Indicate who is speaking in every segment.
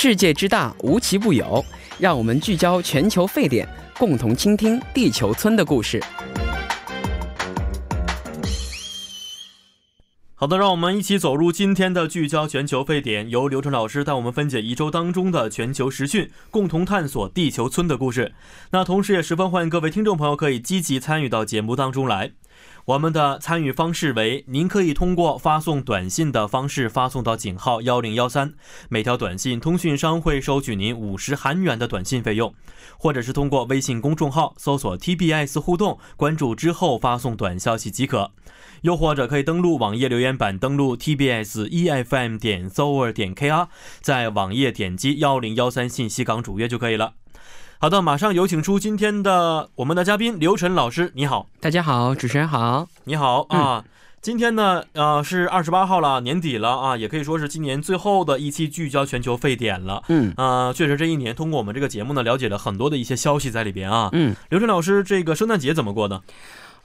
Speaker 1: 世界之大，无奇不有。让我们聚焦全球沸点，共同倾听地球村的故事。
Speaker 2: 好的，让我们一起走入今天的聚焦全球沸点，由刘晨老师带我们分解一周当中的全球时讯，共同探索地球村的故事。那同时也十分欢迎各位听众朋友可以积极参与到节目当中来。我们的参与方式为：您可以通过发送短信的方式发送到井号幺零幺三，每条短信通讯商会收取您五十韩元的短信费用；或者是通过微信公众号搜索 TBS 互动，关注之后发送短消息即可；又或者可以登录网页留言板，登录 TBS EFM 点 s o u r 点 KR，在网页点击幺零幺三信息港主页就可以了。好的，马上有请出今天的我们的嘉宾刘晨老师，你好，
Speaker 1: 大家好，主持人好，
Speaker 2: 你好啊。今天呢，呃，是二十八号了，年底了啊，也可以说是今年最后的一期聚焦全球沸点了。嗯，啊，确实这一年通过我们这个节目呢，了解了很多的一些消息在里边啊。嗯，刘晨老师，这个圣诞节怎么过的？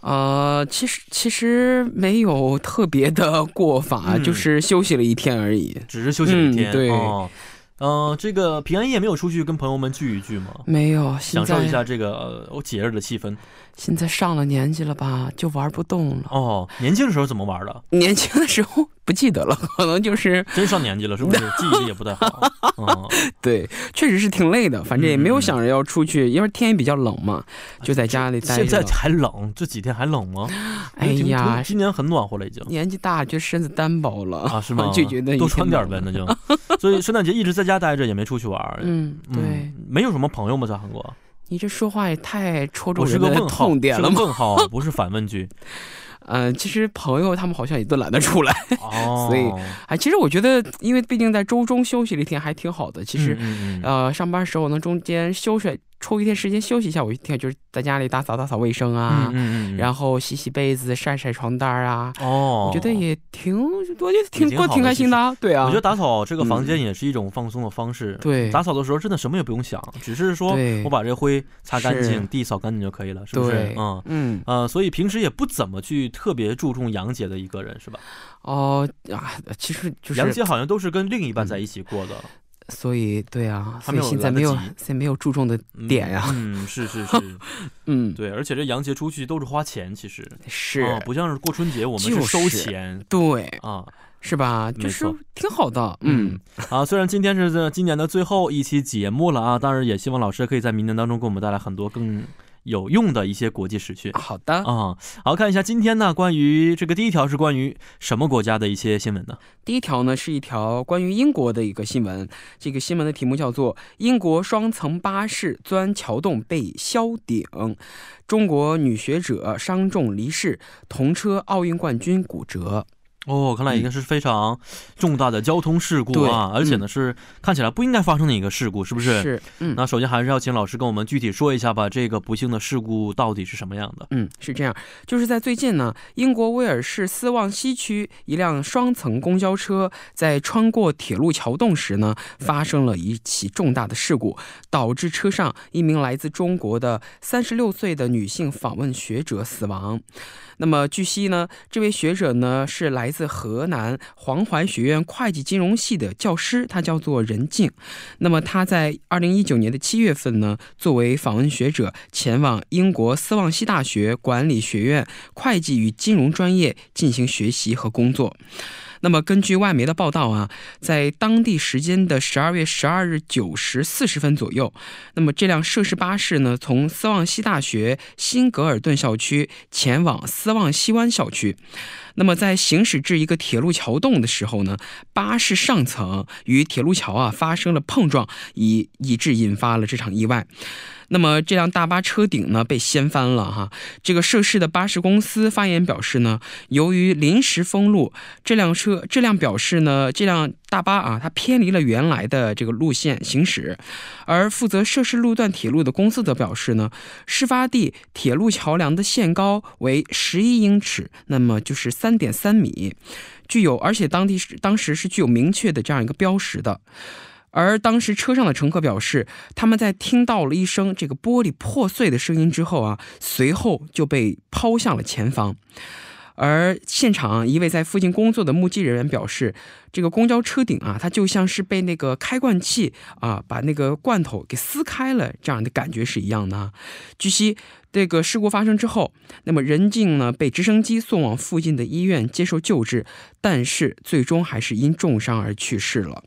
Speaker 1: 呃，其实其实没有特别的过法，就是休息了一天而已，
Speaker 2: 只是休息了一天。
Speaker 1: 对。
Speaker 2: 嗯，这个平安夜没有出去跟朋友们聚一聚吗？
Speaker 1: 没有，
Speaker 2: 享受一下这个节日的气氛。
Speaker 1: 现在上了年纪了吧，就玩不动了。哦，
Speaker 2: 年轻的时候怎么玩的？
Speaker 1: 年轻的时候不记得了，可能就是
Speaker 2: 真上年纪了，是不是？记忆力也不太好。
Speaker 1: 嗯，对，确实是挺累的。反正也没有想着要出去，因为天也比较冷嘛，就在家里待
Speaker 2: 着。现在还冷，这几天还冷吗？
Speaker 1: 哎呀，
Speaker 2: 今年很暖和了，已经。
Speaker 1: 年纪大就身子单薄了
Speaker 2: 啊？是吗？
Speaker 1: 就觉得
Speaker 2: 多穿点呗，那就。所以圣诞节一直在家待着，也没出去玩。
Speaker 1: 嗯，对。
Speaker 2: 没有什么朋友吗？在韩国？
Speaker 1: 你这说话也太戳中人的痛点了，
Speaker 2: 问号不是反问句。
Speaker 1: 嗯，其实朋友他们好像也都懒得出来，所以哎，其实我觉得，因为毕竟在周中休息了一天，还挺好的。其实，呃，上班时候能中间休息。抽一天时间休息一下，我一天就是在家里打扫打扫卫生啊，然后洗洗被子、晒晒床单啊。哦，我觉得也挺，我觉得挺过挺开心的。对啊，
Speaker 2: 我觉得打扫这个房间也是一种放松的方式。
Speaker 1: 对，
Speaker 2: 打扫的时候真的什么也不用想，只是说我把这灰擦干净、地扫干净就可以了，是不是？嗯嗯呃，所以平时也不怎么去特别注重阳节的一个人，是吧？
Speaker 1: 哦啊，其实就是
Speaker 2: 阳节好像都是跟另一半在一起过的。
Speaker 1: 所以，对啊，所以现在没有，现在没有注重的点呀。
Speaker 2: 嗯，是是是，嗯，对，而且这洋节出去都是花钱，其实。
Speaker 1: 是。
Speaker 2: 不像是过春节，我们是收钱，
Speaker 1: 对。
Speaker 2: 啊，
Speaker 1: 是吧？就是挺好的，嗯。
Speaker 2: 啊，虽然今天是今年的最后一期节目了啊，当然也希望老师可以在明年当中给我们带来很多更。有用的一些国际时讯。
Speaker 1: 好的
Speaker 2: 啊，好看一下今天呢，关于这个第一条是关于什么国家的一些新闻呢？
Speaker 1: 第一条呢是一条关于英国的一个新闻，这个新闻的题目叫做“英国双层巴士钻桥洞被削顶，中国女学者伤重离世，同车奥运冠军骨折”。
Speaker 2: 哦，看来已经是非常重大的交通事故啊，而且呢是看起来不应该发生的一个事故，是不是？
Speaker 1: 是。嗯，
Speaker 2: 那首先还是要请老师跟我们具体说一下吧，这个不幸的事故到底是什么样的？
Speaker 1: 嗯，是这样，就是在最近呢，英国威尔士斯旺西区一辆双层公交车在穿过铁路桥洞时呢，发生了一起重大的事故，导致车上一名来自中国的三十六岁的女性访问学者死亡。那么据悉呢，这位学者呢是来自河南黄淮学院会计金融系的教师，他叫做任静。那么他在二零一九年的七月份呢，作为访问学者前往英国斯旺西大学管理学院会计与金融专业进行学习和工作。那么，根据外媒的报道啊，在当地时间的十二月十二日九时四十分左右，那么这辆涉事巴士呢，从斯旺西大学新格尔顿校区前往斯旺西湾校区。那么，在行驶至一个铁路桥洞的时候呢，巴士上层与铁路桥啊发生了碰撞，以以致引发了这场意外。那么这辆大巴车顶呢被掀翻了哈，这个涉事的巴士公司发言表示呢，由于临时封路，这辆车这辆表示呢，这辆大巴啊它偏离了原来的这个路线行驶，而负责涉事路段铁路的公司则表示呢，事发地铁路桥梁的限高为十一英尺，那么就是三点三米，具有而且当地是当时是具有明确的这样一个标识的。而当时车上的乘客表示，他们在听到了一声这个玻璃破碎的声音之后啊，随后就被抛向了前方。而现场一位在附近工作的目击人员表示，这个公交车顶啊，它就像是被那个开罐器啊，把那个罐头给撕开了这样的感觉是一样的。据悉，这个事故发生之后，那么任静呢被直升机送往附近的医院接受救治，但是最终还是因重伤而去世了。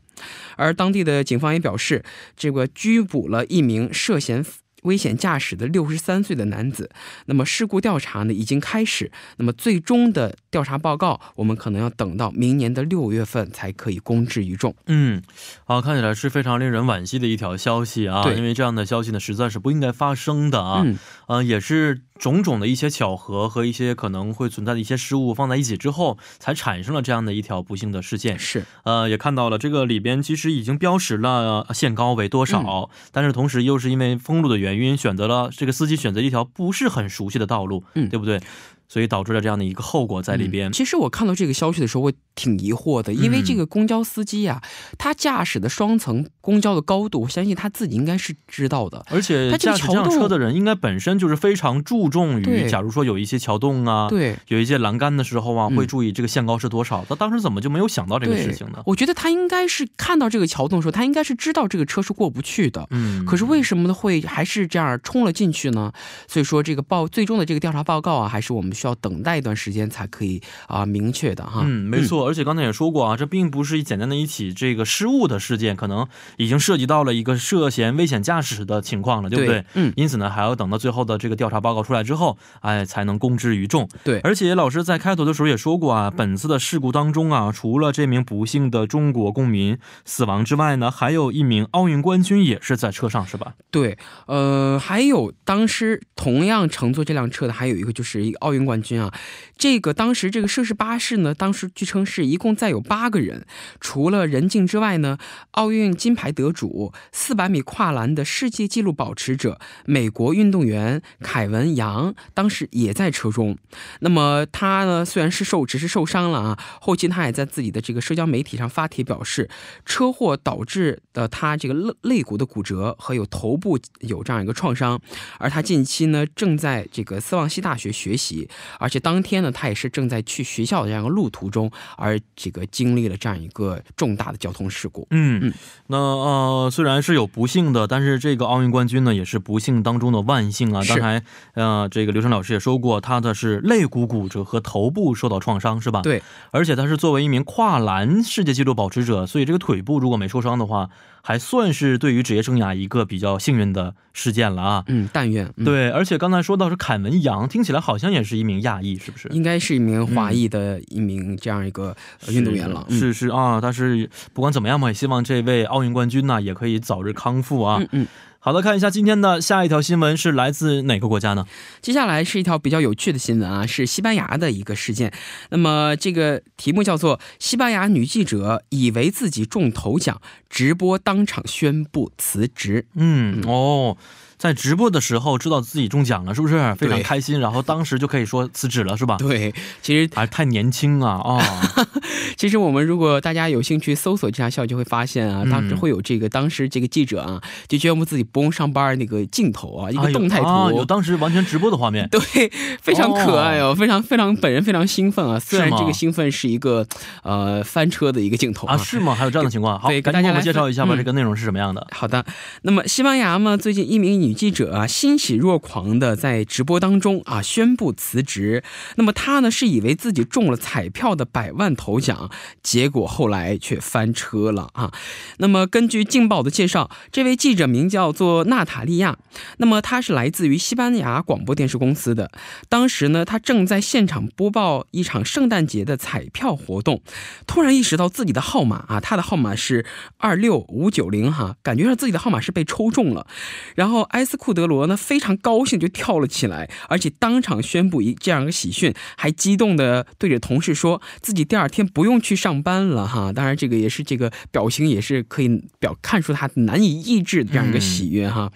Speaker 1: 而当地的警方也表示，这个拘捕了一名涉嫌。危险驾驶的六十三岁的男子，那么事故调查呢已经开始，那么最终的调查报告我们可能要等到明年的六月份才可以公之于众。
Speaker 2: 嗯，好，看起来是非常令人惋惜的一条消息啊，因为这样的消息呢实在是不应该发生的啊，嗯，也是。种种的一些巧合和一些可能会存在的一些失误放在一起之后，才产生了这样的一条不幸的事件。
Speaker 1: 是，
Speaker 2: 呃，也看到了这个里边其实已经标识了限高为多少，但是同时又是因为封路的原因，选择了这个司机选择一条不是很熟悉的道路，嗯，对不对？所以导致了这样的一个后果在里边。
Speaker 1: 其实我看到这个消息的时候，我挺疑惑的，因为这个公交司机呀，他驾驶的双层公交的高度，我相信他自己应该是知道的。
Speaker 2: 而且驾驶这辆车的人，应该本身就是非常注重于，假如说有一些桥洞啊，
Speaker 1: 对，
Speaker 2: 有一些栏杆的时候啊，会注意这个限高是多少。他当时怎么就没有想到这个事情呢？
Speaker 1: 我觉得他应该是看到这个桥洞的时候，他应该是知道这个车是过不去的。嗯。可是为什么会还是这样冲了进去呢？所以说，这个报最终的这个调查报告啊，还是我们需要等待一段。时间才可以啊，明确的哈。
Speaker 2: 嗯，没错。而且刚才也说过啊，这并不是一简单的一起这个失误的事件，可能已经涉及到了一个涉嫌危险驾驶的情况了，对不对？嗯。因此呢，还要等到最后的这个调查报告出来之后，哎，才能公之于众。
Speaker 1: 对。
Speaker 2: 而且老师在开头的时候也说过啊，本次的事故当中啊，除了这名不幸的中国公民死亡之外呢，还有一名奥运冠军也是在车上，是吧？
Speaker 1: 对。呃，还有当时同样乘坐这辆车的还有一个就是一个奥运冠军啊。这个当时这个涉事巴士呢，当时据称是一共载有八个人，除了任静之外呢，奥运金牌得主、四百米跨栏的世界纪录保持者美国运动员凯文杨当时也在车中。那么他呢，虽然是受只是受伤了啊，后期他也在自己的这个社交媒体上发帖表示，车祸导致的他这个肋肋骨的骨折和有头部有这样一个创伤，而他近期呢正在这个斯旺西大学学习，而且当天呢。他也是正在去学校的这样一个路途中，而这个经历了这样一个重大的交通事故。
Speaker 2: 嗯，嗯那呃，虽然是有不幸的，但是这个奥运冠军呢，也是不幸当中的万幸啊。刚才呃，这个刘晨老师也说过，他的是肋骨骨折和头部受到创伤，是吧？
Speaker 1: 对，
Speaker 2: 而且他是作为一名跨栏世界纪录保持者，所以这个腿部如果没受伤的话。还算是对于职业生涯一个比较幸运的事件了啊！
Speaker 1: 嗯，但愿
Speaker 2: 对。而且刚才说到是凯文杨，听起来好像也是一名亚裔，是不是？
Speaker 1: 应该是一名华裔的一名这样一个运动员了。
Speaker 2: 是是啊，但是不管怎么样嘛，也希望这位奥运冠军呢也可以早日康复啊。嗯嗯。好的，看一下今天的下一条新闻是来自哪个国家呢？
Speaker 1: 接下来是一条比较有趣的新闻啊，是西班牙的一个事件。那么这个题目叫做“西班牙女记者以为自己中头奖，直播当场宣布辞职”。
Speaker 2: 嗯，哦。在直播的时候知道自己中奖了，是不是非常开心？然后当时就可以说辞职了，是吧？
Speaker 1: 对，其实
Speaker 2: 还太年轻啊啊！
Speaker 1: 其实我们如果大家有兴趣搜索这条消息，就会发现啊，当时会有这个当时这个记者啊，就宣布自己不用上班那个镜头啊，一个动态图，
Speaker 2: 有当时完全直播的画面，
Speaker 1: 对，非常可爱哦，非常非常本人非常兴奋啊！虽然这个兴奋是一个呃翻车的一个镜头
Speaker 2: 啊，是吗？还有这样的情况？好，给大家介绍一下吧，这个内容是什么样的？
Speaker 1: 好的，那么西班牙嘛，最近一名女。记者啊，欣喜若狂的在直播当中啊宣布辞职。那么她呢是以为自己中了彩票的百万头奖，结果后来却翻车了啊。那么根据《劲报》的介绍，这位记者名叫做娜塔莉亚。那么她是来自于西班牙广播电视公司的。当时呢，她正在现场播报一场圣诞节的彩票活动，突然意识到自己的号码啊，她的号码是二六五九零哈，感觉上自己的号码是被抽中了，然后。埃斯库德罗呢非常高兴，就跳了起来，而且当场宣布一这样一个喜讯，还激动的对着同事说自己第二天不用去上班了哈。当然，这个也是这个表情也是可以表看出他难以抑制的这样一个喜悦哈。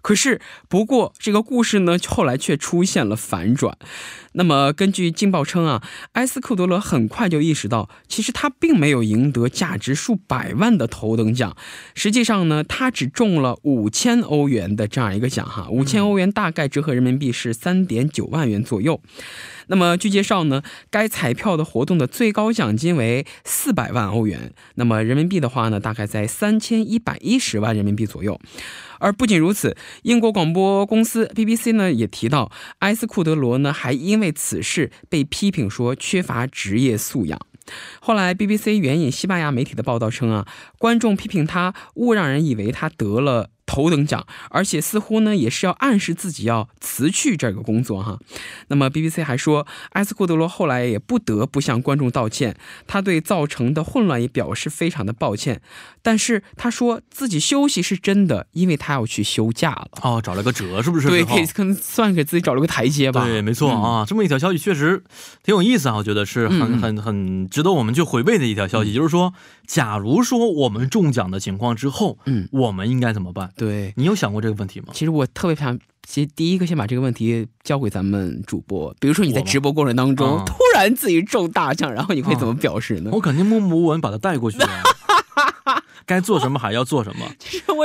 Speaker 1: 可是，不过这个故事呢后来却出现了反转。那么，根据《镜报》称啊，埃斯库德罗很快就意识到，其实他并没有赢得价值数百万的头等奖。实际上呢，他只中了五千欧元的这样一个奖哈，五千欧元大概折合人民币是三点九万元左右。那么据介绍呢，该彩票的活动的最高奖金为四百万欧元，那么人民币的话呢，大概在三千一百一十万人民币左右。而不仅如此，英国广播公司 BBC 呢也提到，埃斯库德罗呢还因为此事被批评说缺乏职业素养。后来，BBC 援引西班牙媒体的报道称啊，观众批评他，误让人以为他得了。头等奖，而且似乎呢也是要暗示自己要辞去这个工作哈。那么 BBC 还说，埃斯库德罗后来也不得不向观众道歉，他对造成的混乱也表示非常的抱歉。但是他说自己休息是真的，因为他要去休假了。
Speaker 2: 哦，找了个辙是不是？
Speaker 1: 对，可以可能算给自己找了个台阶吧。
Speaker 2: 对，没错啊，这么一条消息确实挺有意思啊，我觉得是很很很值得我们去回味的一条消息。就是说，假如说我们中奖的情况之后，嗯，我们应该怎么办？
Speaker 1: 对
Speaker 2: 你有想过这个问题吗？
Speaker 1: 其实我特别想，其实第一个先把这个问题交给咱们主播。比如说你在直播过程当中突然自己中大奖，然后你会怎么表示呢？
Speaker 2: 我肯定默默无闻把他带过去。该做什么还要做什么，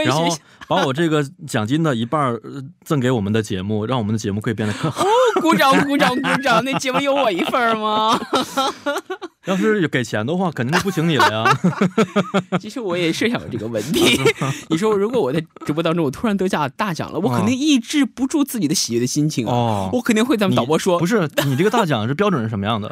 Speaker 2: 然后 把我这个奖金的一半赠给我们的节目，让我们的节目可以变得更好。
Speaker 1: 鼓掌鼓掌鼓掌！那节目有我一份吗？
Speaker 2: 要是给钱的话，肯定就不请你了呀。
Speaker 1: 其实我也设想过这个问题。你说，如果我在直播当中我突然得下大奖了，我肯定抑制不住自己的喜悦的心情啊！我肯定会咱们导播说，
Speaker 2: 不是你这个大奖是标准是什么样的？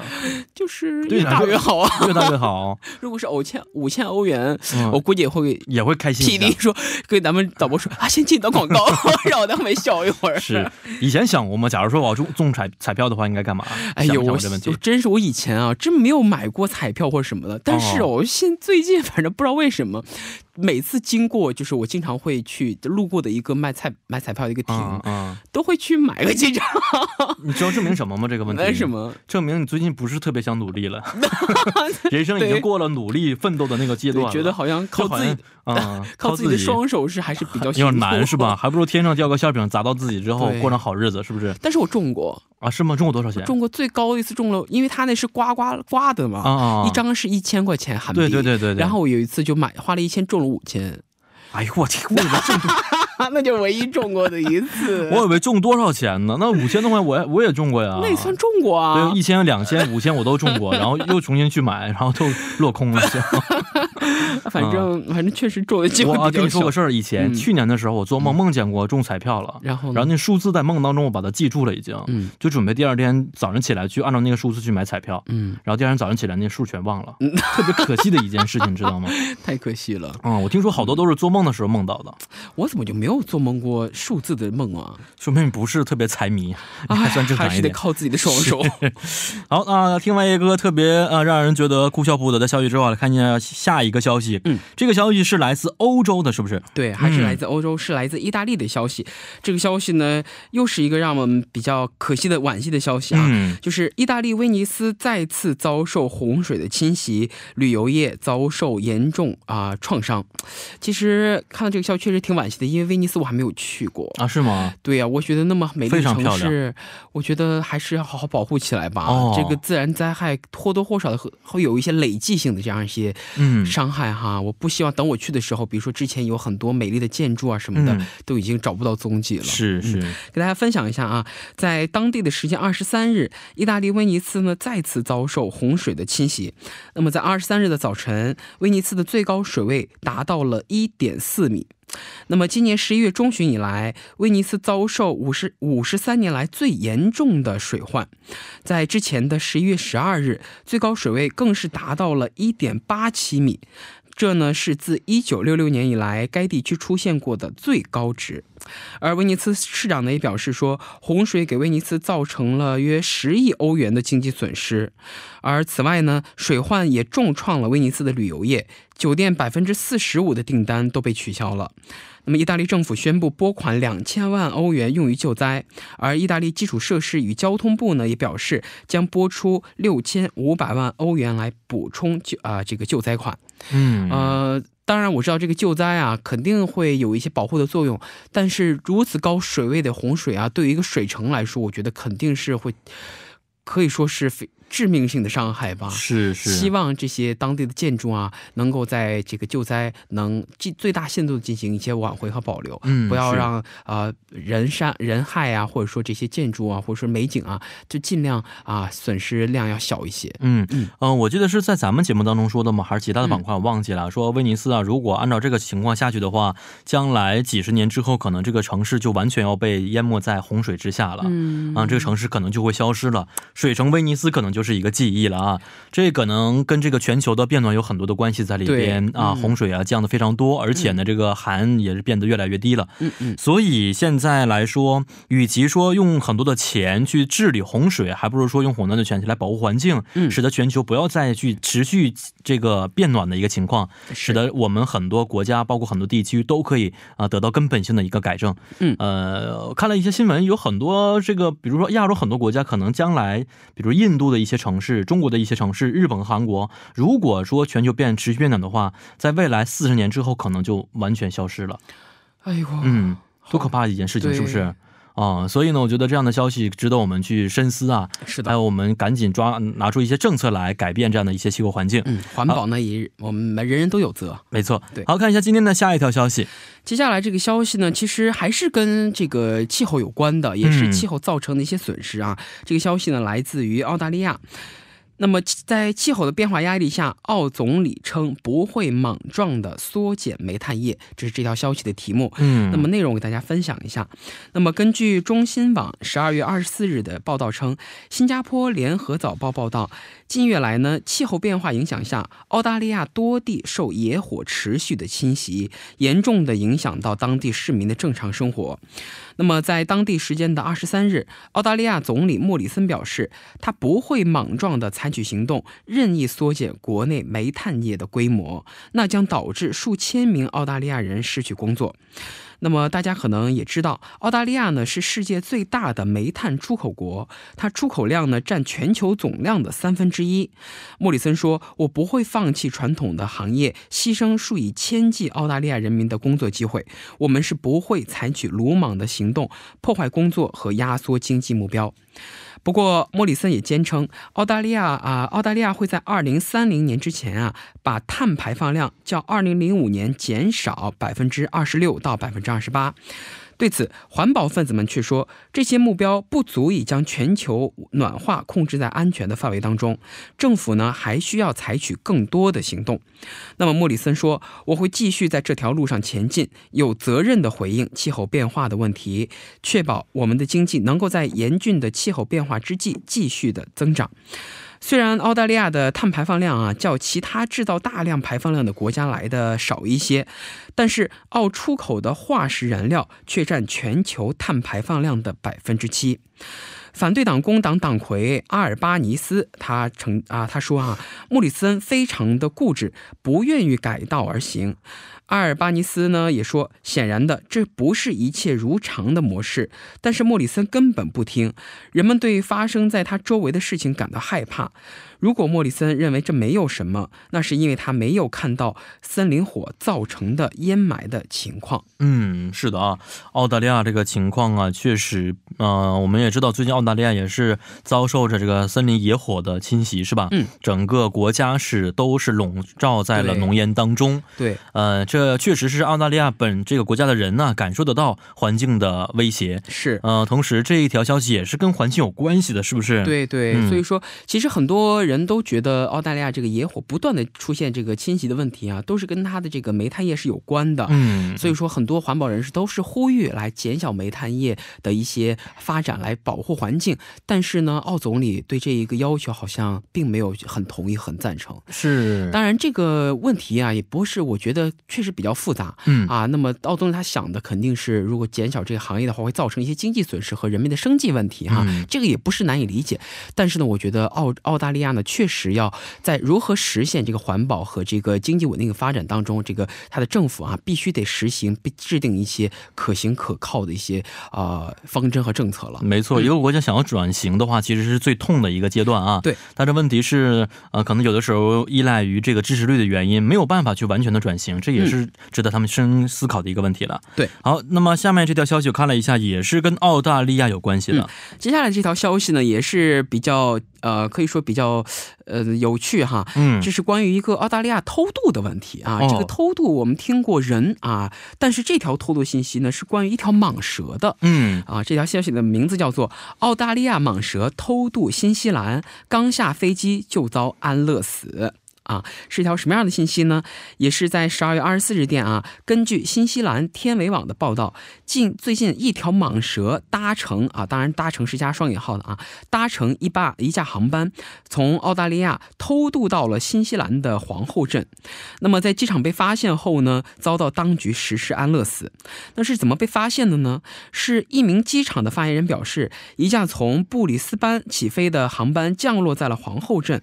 Speaker 1: 就是越大越好啊，
Speaker 2: 越大越好。
Speaker 1: 如果是五千五千欧元，我估计也会
Speaker 2: 也会开心。
Speaker 1: 体力说给咱们导播说啊，先进一段广告，让我在后面笑一会儿。
Speaker 2: 是以前想过吗？假如说我要中中彩彩票的话，应该干嘛？
Speaker 1: 哎呦，我真是我以前啊，真没有买过彩票或者什么的。但是哦，现最近反正不知道为什么。每次经过，就是我经常会去路过的一个卖菜买彩票的一个亭，嗯，都会去买个几张。
Speaker 2: 你知道证明什么吗？这个问题？
Speaker 1: 什么？
Speaker 2: 证明你最近不是特别想努力了，人生已经过了努力奋斗的那个阶段，
Speaker 1: 觉得好像靠自己 啊，靠自己的双手是还是比较
Speaker 2: 有点难，是吧？还不如天上掉个馅饼砸到自己之后过上好日子，是不是？
Speaker 1: 但是我中过
Speaker 2: 啊？是吗？中过多少钱？
Speaker 1: 中过最高的一次中了，因为他那是刮刮刮的嘛，啊，一张是一千块钱韩币，
Speaker 2: 对对对对。
Speaker 1: 然后我有一次就买，花了一千中五千。
Speaker 2: 哎呦我天！我以为中多，
Speaker 1: 那就唯一中过的一次。
Speaker 2: 我以为中多少钱呢？那五千多块，我我也中过呀。
Speaker 1: 那也算中过啊。
Speaker 2: 对，一千、两千、五千我都中过，然后又重新去买，然后就落空了。
Speaker 1: 反正反正确实中的机会
Speaker 2: 我跟你说个事儿，以前去年的时候，我做梦梦见过中彩票了，
Speaker 1: 然后
Speaker 2: 然后那数字在梦当中我把它记住了，已经，嗯，就准备第二天早上起来去按照那个数字去买彩票，嗯，然后第二天早上起来那数全忘了，特别可惜的一件事情，你知道吗？
Speaker 1: 太可惜了。
Speaker 2: 嗯，我听说好多都是做梦的时候梦到的，
Speaker 1: 我怎么就没有做梦过数字的梦啊？
Speaker 2: 说明你不是特别财迷，还算正常一点，
Speaker 1: 还是得靠自己的双手。
Speaker 2: 好，那听完一个特别呃让人觉得哭笑不得的消息之后，来看一下下一个消息。嗯，这个消息是来自欧洲的，是不是？
Speaker 1: 对，还是来自欧洲，是来自意大利的消息。这个消息呢，又是一个让我们比较可惜的惋惜的消息啊，嗯就是意大利威尼斯再次遭受洪水的侵袭，旅游业遭受严重啊创伤。其实看到这个消息确实挺惋惜的，因为威尼斯我还没有去过
Speaker 2: 啊，是吗？
Speaker 1: 对呀，我觉得那么美丽的城市，我觉得还是要好好保护起来吧。这个自然灾害或多或少的会会有一些累计性的这样一些嗯伤害哈。啊，我不希望等我去的时候，比如说之前有很多美丽的建筑啊什么的，都已经找不到踪迹了。
Speaker 2: 是是，
Speaker 1: 给大家分享一下啊，在当地的时间二十三日，意大利威尼斯呢再次遭受洪水的侵袭。那么在二十三日的早晨，威尼斯的最高水位达到了一点四米。那么，今年十一月中旬以来，威尼斯遭受五十五十三年来最严重的水患。在之前的十一月十二日，最高水位更是达到了一点八七米，这呢是自一九六六年以来该地区出现过的最高值。而威尼斯市长呢也表示说，洪水给威尼斯造成了约十亿欧元的经济损失。而此外呢，水患也重创了威尼斯的旅游业，酒店百分之四十五的订单都被取消了。那么，意大利政府宣布拨款两千万欧元用于救灾，而意大利基础设施与交通部呢也表示将拨出六千五百万欧元来补充救啊这个救灾款。嗯呃。当然，我知道这个救灾啊，肯定会有一些保护的作用。但是如此高水位的洪水啊，对于一个水城来说，我觉得肯定是会，可以说是非致命性的伤害吧。
Speaker 2: 是是，
Speaker 1: 希望这些当地的建筑啊，能够在这个救灾能尽最大限度的进行一些挽回和保留，
Speaker 2: 嗯
Speaker 1: 不要
Speaker 2: 是
Speaker 1: 让呃人山人害啊，或者说这些建筑啊，或者说美景啊，就尽量啊损失量要小一些。
Speaker 2: 嗯
Speaker 1: 嗯
Speaker 2: 呃我记得是在咱们节目当中说的吗？还是其他的板块？我忘记了。说威尼斯啊，如果按照这个情况下去的话，将来几十年之后，可能这个城市就完全要被淹没在洪水之下了。
Speaker 1: 嗯
Speaker 2: 啊，这个城市可能就会消失了，水城威尼斯可能就是一个记忆了啊。这可能跟这个全球的变暖有很多的关系在里边啊，
Speaker 1: 嗯
Speaker 2: 洪水啊降的非常多，而且呢，这个寒也是变得越来越低了。
Speaker 1: 嗯嗯，
Speaker 2: 所以现在来说，与其说用很多的钱去治理洪水，还不如说用很多的钱去来保护环境，
Speaker 1: 嗯
Speaker 2: 使得全球不要再去持续这个变暖的一个情况，使得我们很多国家，包括很多地区都可以啊、得到根本性的一个改正。
Speaker 1: 嗯
Speaker 2: 呃，看了一些新闻，有很多这个，比如说亚洲很多国家，可能将来，比如印度的一些城市、中国的一些城市、日本、韩国，如果说全球变持续变暖的话，在未来四十年之后，可能就完全消失了。
Speaker 1: 哎呦，
Speaker 2: 嗯，多可怕的一件事情，是不是？啊、所以呢，我觉得这样的消息值得我们去深思啊。
Speaker 1: 是的
Speaker 2: 还。有，我们赶紧抓拿出一些政策来改变这样的一些气候环境。
Speaker 1: 嗯，环保呢也我们人人都有责。
Speaker 2: 没错，
Speaker 1: 对
Speaker 2: 好看一下今天的下一条消息。
Speaker 1: 接下来这个消息呢，其实还是跟这个气候有关的，也是
Speaker 2: 嗯
Speaker 1: 气候造成的一些损失啊。这个消息呢，来自于澳大利亚。那么，在气候的变化压力下，澳总理称不会莽撞的缩减煤炭业，这是这条消息的题目。
Speaker 2: 嗯，
Speaker 1: 那么内容我给大家分享一下。那么根据中新网十二月二十四日的报道称，新加坡联合早报报道，近月来呢，气候变化影响下，澳大利亚多地受野火持续的侵袭，严重的影响到当地市民的正常生活。那么在当地时间的二十三日，澳大利亚总理莫里森表示，他不会莽撞地采取行动，任意缩减国内煤炭业的规模，那将导致数千名澳大利亚人失去工作。那么大家可能也知道，澳大利亚呢是世界最大的煤炭出口国，它出口量呢占全球总量的三分之一。莫里森说：“我不会放弃传统的行业，牺牲数以千计澳大利亚人民的工作机会。我们是不会采取鲁莽的行动，破坏工作和压缩经济目标。”不过，莫里森也坚称，澳大利亚啊，澳大利亚会在二零三零年之前啊，把碳排放量较二零零五年减少百分之二十六到百分之二十八。对此，环保分子们却说，这些目标不足以将全球暖化控制在安全的范围当中。政府呢，还需要采取更多的行动。那么，莫里森说：“我会继续在这条路上前进，有责任地回应气候变化的问题，确保我们的经济能够在严峻的气候变化之际继续的增长。”虽然澳大利亚的碳排放量啊较其他制造大量排放量的国家来的少一些，但是澳出口的化石燃料却占全球碳排放量的百分之七。反对党工党党魁阿尔巴尼斯他称啊，他说啊，莫里森非常的固执，不愿意改道而行。阿尔巴尼斯呢也说，显然的，这不是一切如常的模式。但是莫里森根本不听，人们对发生在他周围的事情感到害怕。如果莫里森认为这没有什么，那是因为他没有看到森林火造成的烟霾的情况。
Speaker 2: 嗯，是的啊，澳大利亚这个情况啊，确实，呃，我们也知道，最近澳大利亚也是遭受着这个森林野火的侵袭，是吧？
Speaker 1: 嗯，
Speaker 2: 整个国家是都是笼罩在了浓烟当中。
Speaker 1: 对，
Speaker 2: 呃，这确实是澳大利亚本这个国家的人呢、感受得到环境的威胁。
Speaker 1: 是。
Speaker 2: 呃，同时这一条消息也是跟环境有关系的，是不是？，
Speaker 1: 对对，
Speaker 2: 嗯
Speaker 1: 所以说，其实很多人都觉得澳大利亚这个野火不断的出现这个侵袭的问题啊，都是跟它的这个煤炭业是有关的。
Speaker 2: 嗯，
Speaker 1: 所以说，很多环保人士都是呼吁来减小煤炭业的一些发展，来保护环境。但是呢，澳总理对这一个要求好像并没有很同意、很赞成。
Speaker 2: 是，
Speaker 1: 当然，这个问题啊，也不是我觉得确实比较复杂
Speaker 2: 嗯
Speaker 1: 啊。那么，澳总理他想的肯定是，如果减小这个行业的话，会造成一些经济损失和人民的生计问题哈。
Speaker 2: 嗯
Speaker 1: 这个也不是难以理解。但是呢，我觉得澳澳大利亚呢，确实要在如何实现这个环保和这个经济稳定的发展当中，这个它的政府啊，必须得实行、必制定一些可行可靠的一些啊、呃方针和政策了。
Speaker 2: 没错。错，一个国家想要转型的话，其实是最痛的一个阶段啊。
Speaker 1: 对，
Speaker 2: 但是问题是，呃，可能有的时候依赖于这个支持率的原因，没有办法去完全的转型，这也是值得他们深思考的一个问题了。
Speaker 1: 对，
Speaker 2: 好，那么下面这条消息我看了一下，也是跟澳大利亚有关系的。
Speaker 1: 嗯接下来这条消息呢，也是比较呃，可以说比较呃有趣哈。
Speaker 2: 嗯，
Speaker 1: 这是关于一个澳大利亚偷渡的问题啊。
Speaker 2: 哦
Speaker 1: 这个偷渡我们听过人啊，但是这条偷渡信息呢是关于一条蟒蛇的。
Speaker 2: 嗯，
Speaker 1: 啊，这条消息的名字叫做《澳大利亚蟒蛇偷渡新西兰，刚下飞机就遭安乐死》。啊，是一条什么样的信息呢？也是在十二月二十四日电啊，根据新西兰天维网的报道，近最近一条蟒蛇搭乘啊，当然搭乘是加双引号的啊，搭乘一架一架航班从澳大利亚偷渡到了新西兰的皇后镇。那么在机场被发现后呢，遭到当局实施安乐死。那是怎么被发现的呢？是一名机场的发言人表示，一架从布里斯班起飞的航班降落在了皇后镇。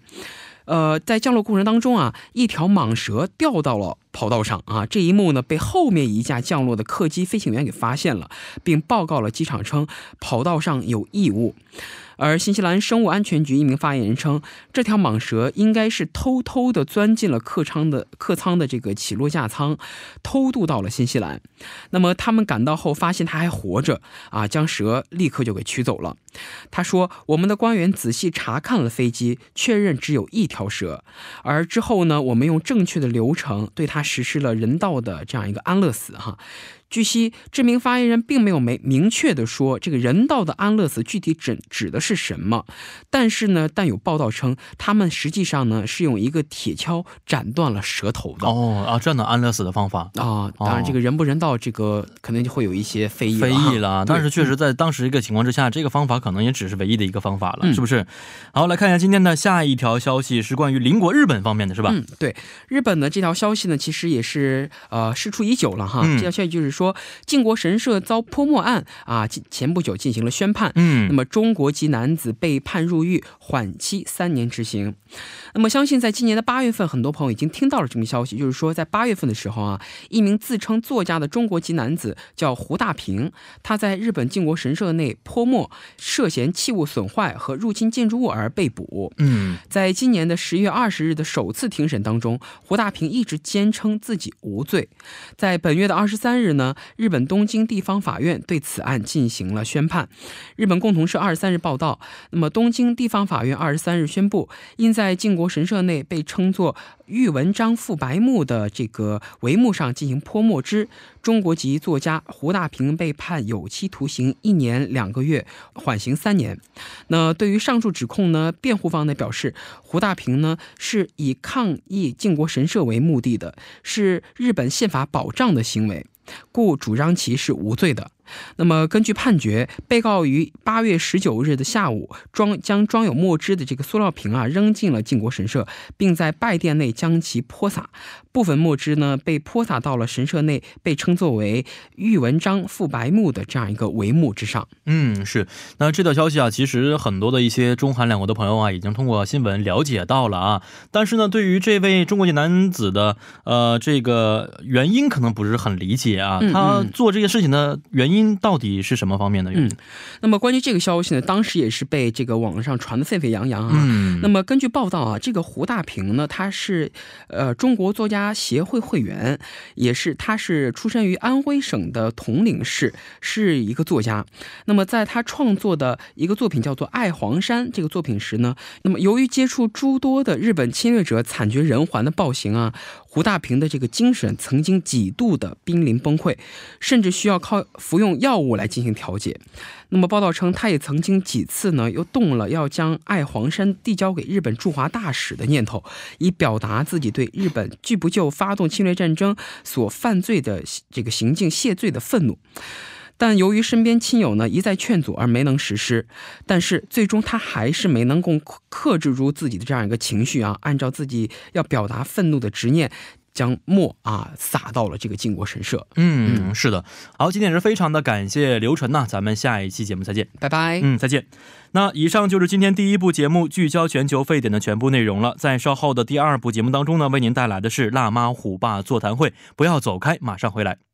Speaker 1: 呃，在降落过程当中啊，一条蟒蛇掉到了跑道上啊，这一幕呢被后面一架降落的客机飞行员给发现了，并报告了机场称跑道上有异物。而新西兰生物安全局一名发言人称，这条蟒蛇应该是偷偷的钻进了客舱的客舱的这个起落架舱，偷渡到了新西兰。那么他们赶到后发现它还活着啊，将蛇立刻就给取走了。他说，我们的官员仔细查看了飞机，确认只有一条蛇。而之后呢，我们用正确的流程对它实施了人道的这样一个安乐死哈。据悉，这名发言人并没有没明确的说这个人道的安乐死具体指指的是什么，但是呢，但有报道称他们实际上呢是用一个铁锹斩断了舌头的。
Speaker 2: 哦啊，这样的安乐死的方法。
Speaker 1: 啊，当然，这个人不人道，这个可能就会有一些非议
Speaker 2: 非议了但是确实在当时一个情况之下，这个方法可能也只是唯一的一个方法了，
Speaker 1: 嗯
Speaker 2: 是不是？好，来看一下今天的下一条消息，是关于邻国日本方面的，是吧？
Speaker 1: 嗯，对，日本的这条消息呢，其实也是呃事出已久了哈。
Speaker 2: 嗯
Speaker 1: 这条消息就是说，靖国神社遭泼墨案啊，近前不久进行了宣判。
Speaker 2: 嗯
Speaker 1: 那么中国籍男子被判入狱，缓期三年执行。那么相信在今年的八月份，很多朋友已经听到了这个消息，就是说在八月份的时候啊，一名自称作家的中国籍男子叫胡大平，他在日本靖国神社内泼墨，涉嫌器物损坏和入侵建筑物而被捕。
Speaker 2: 嗯
Speaker 1: 在今年的十月二十日的首次庭审当中，胡大平一直坚称自己无罪。在本月的二十三日呢，日本东京地方法院对此案进行了宣判。日本共同社二十三日报道，那么东京地方法院二十三日宣布，因在靖国神社内被称作玉文章覆白木的这个帷幕上进行泼墨之中国籍作家胡大平被判有期徒刑一年两个月，缓刑三年。那对于上述指控呢，辩护方呢表示，胡大平呢是以抗议靖国神社为目的的，是日本宪法保障的行为，故主张其是无罪的。那么，根据判决，被告于八月十九日的下午，装将装有墨汁的这个塑料瓶啊扔进了靖国神社，并在拜殿内将其泼洒。部分墨汁呢被泼洒到了神社内被称作为玉文章覆白木的这样一个帷幕之上。
Speaker 2: 嗯，是。那这条消息啊，其实很多的一些中韩两国的朋友啊，已经通过新闻了解到了啊。但是呢，对于这位中国籍男子的呃这个原因，可能不是很理解啊。他做这些事情的原因到底是什么方面的原因？
Speaker 1: 嗯那么关于这个消息呢，当时也是被这个网上传的沸沸扬扬啊。
Speaker 2: 嗯
Speaker 1: 那么根据报道啊，这个胡大平呢，他是呃中国作家协会会员，也是他是出身于安徽省的铜陵市，是一个作家。那么在他创作的一个作品叫做《爱黄山》这个作品时呢，那么由于接触诸多的日本侵略者惨绝人寰的暴行啊，胡大平的这个精神曾经几度的濒临崩溃，甚至需要靠服用药物来进行调节。那么报道称，他也曾经几次呢，又动了要将爱黄山递交给日本驻华大使的念头，以表达自己对日本拒不就发动侵略战争所犯罪的这个行径谢罪的愤怒。但由于身边亲友呢一再劝阻而没能实施，但是最终他还是没能够克制住自己的这样一个情绪啊，按照自己要表达愤怒的执念，将墨啊撒到了这个靖国神社。
Speaker 2: 嗯，是的。好，今天也是非常的感谢刘晨呐，咱们下一期节目再见。
Speaker 1: 拜拜。
Speaker 2: 嗯，再见。那以上就是今天第一部节目聚焦全球沸点的全部内容了。在稍后的第二部节目当中呢，为您带来的是辣妈虎爸座谈会，不要走开，马上回来。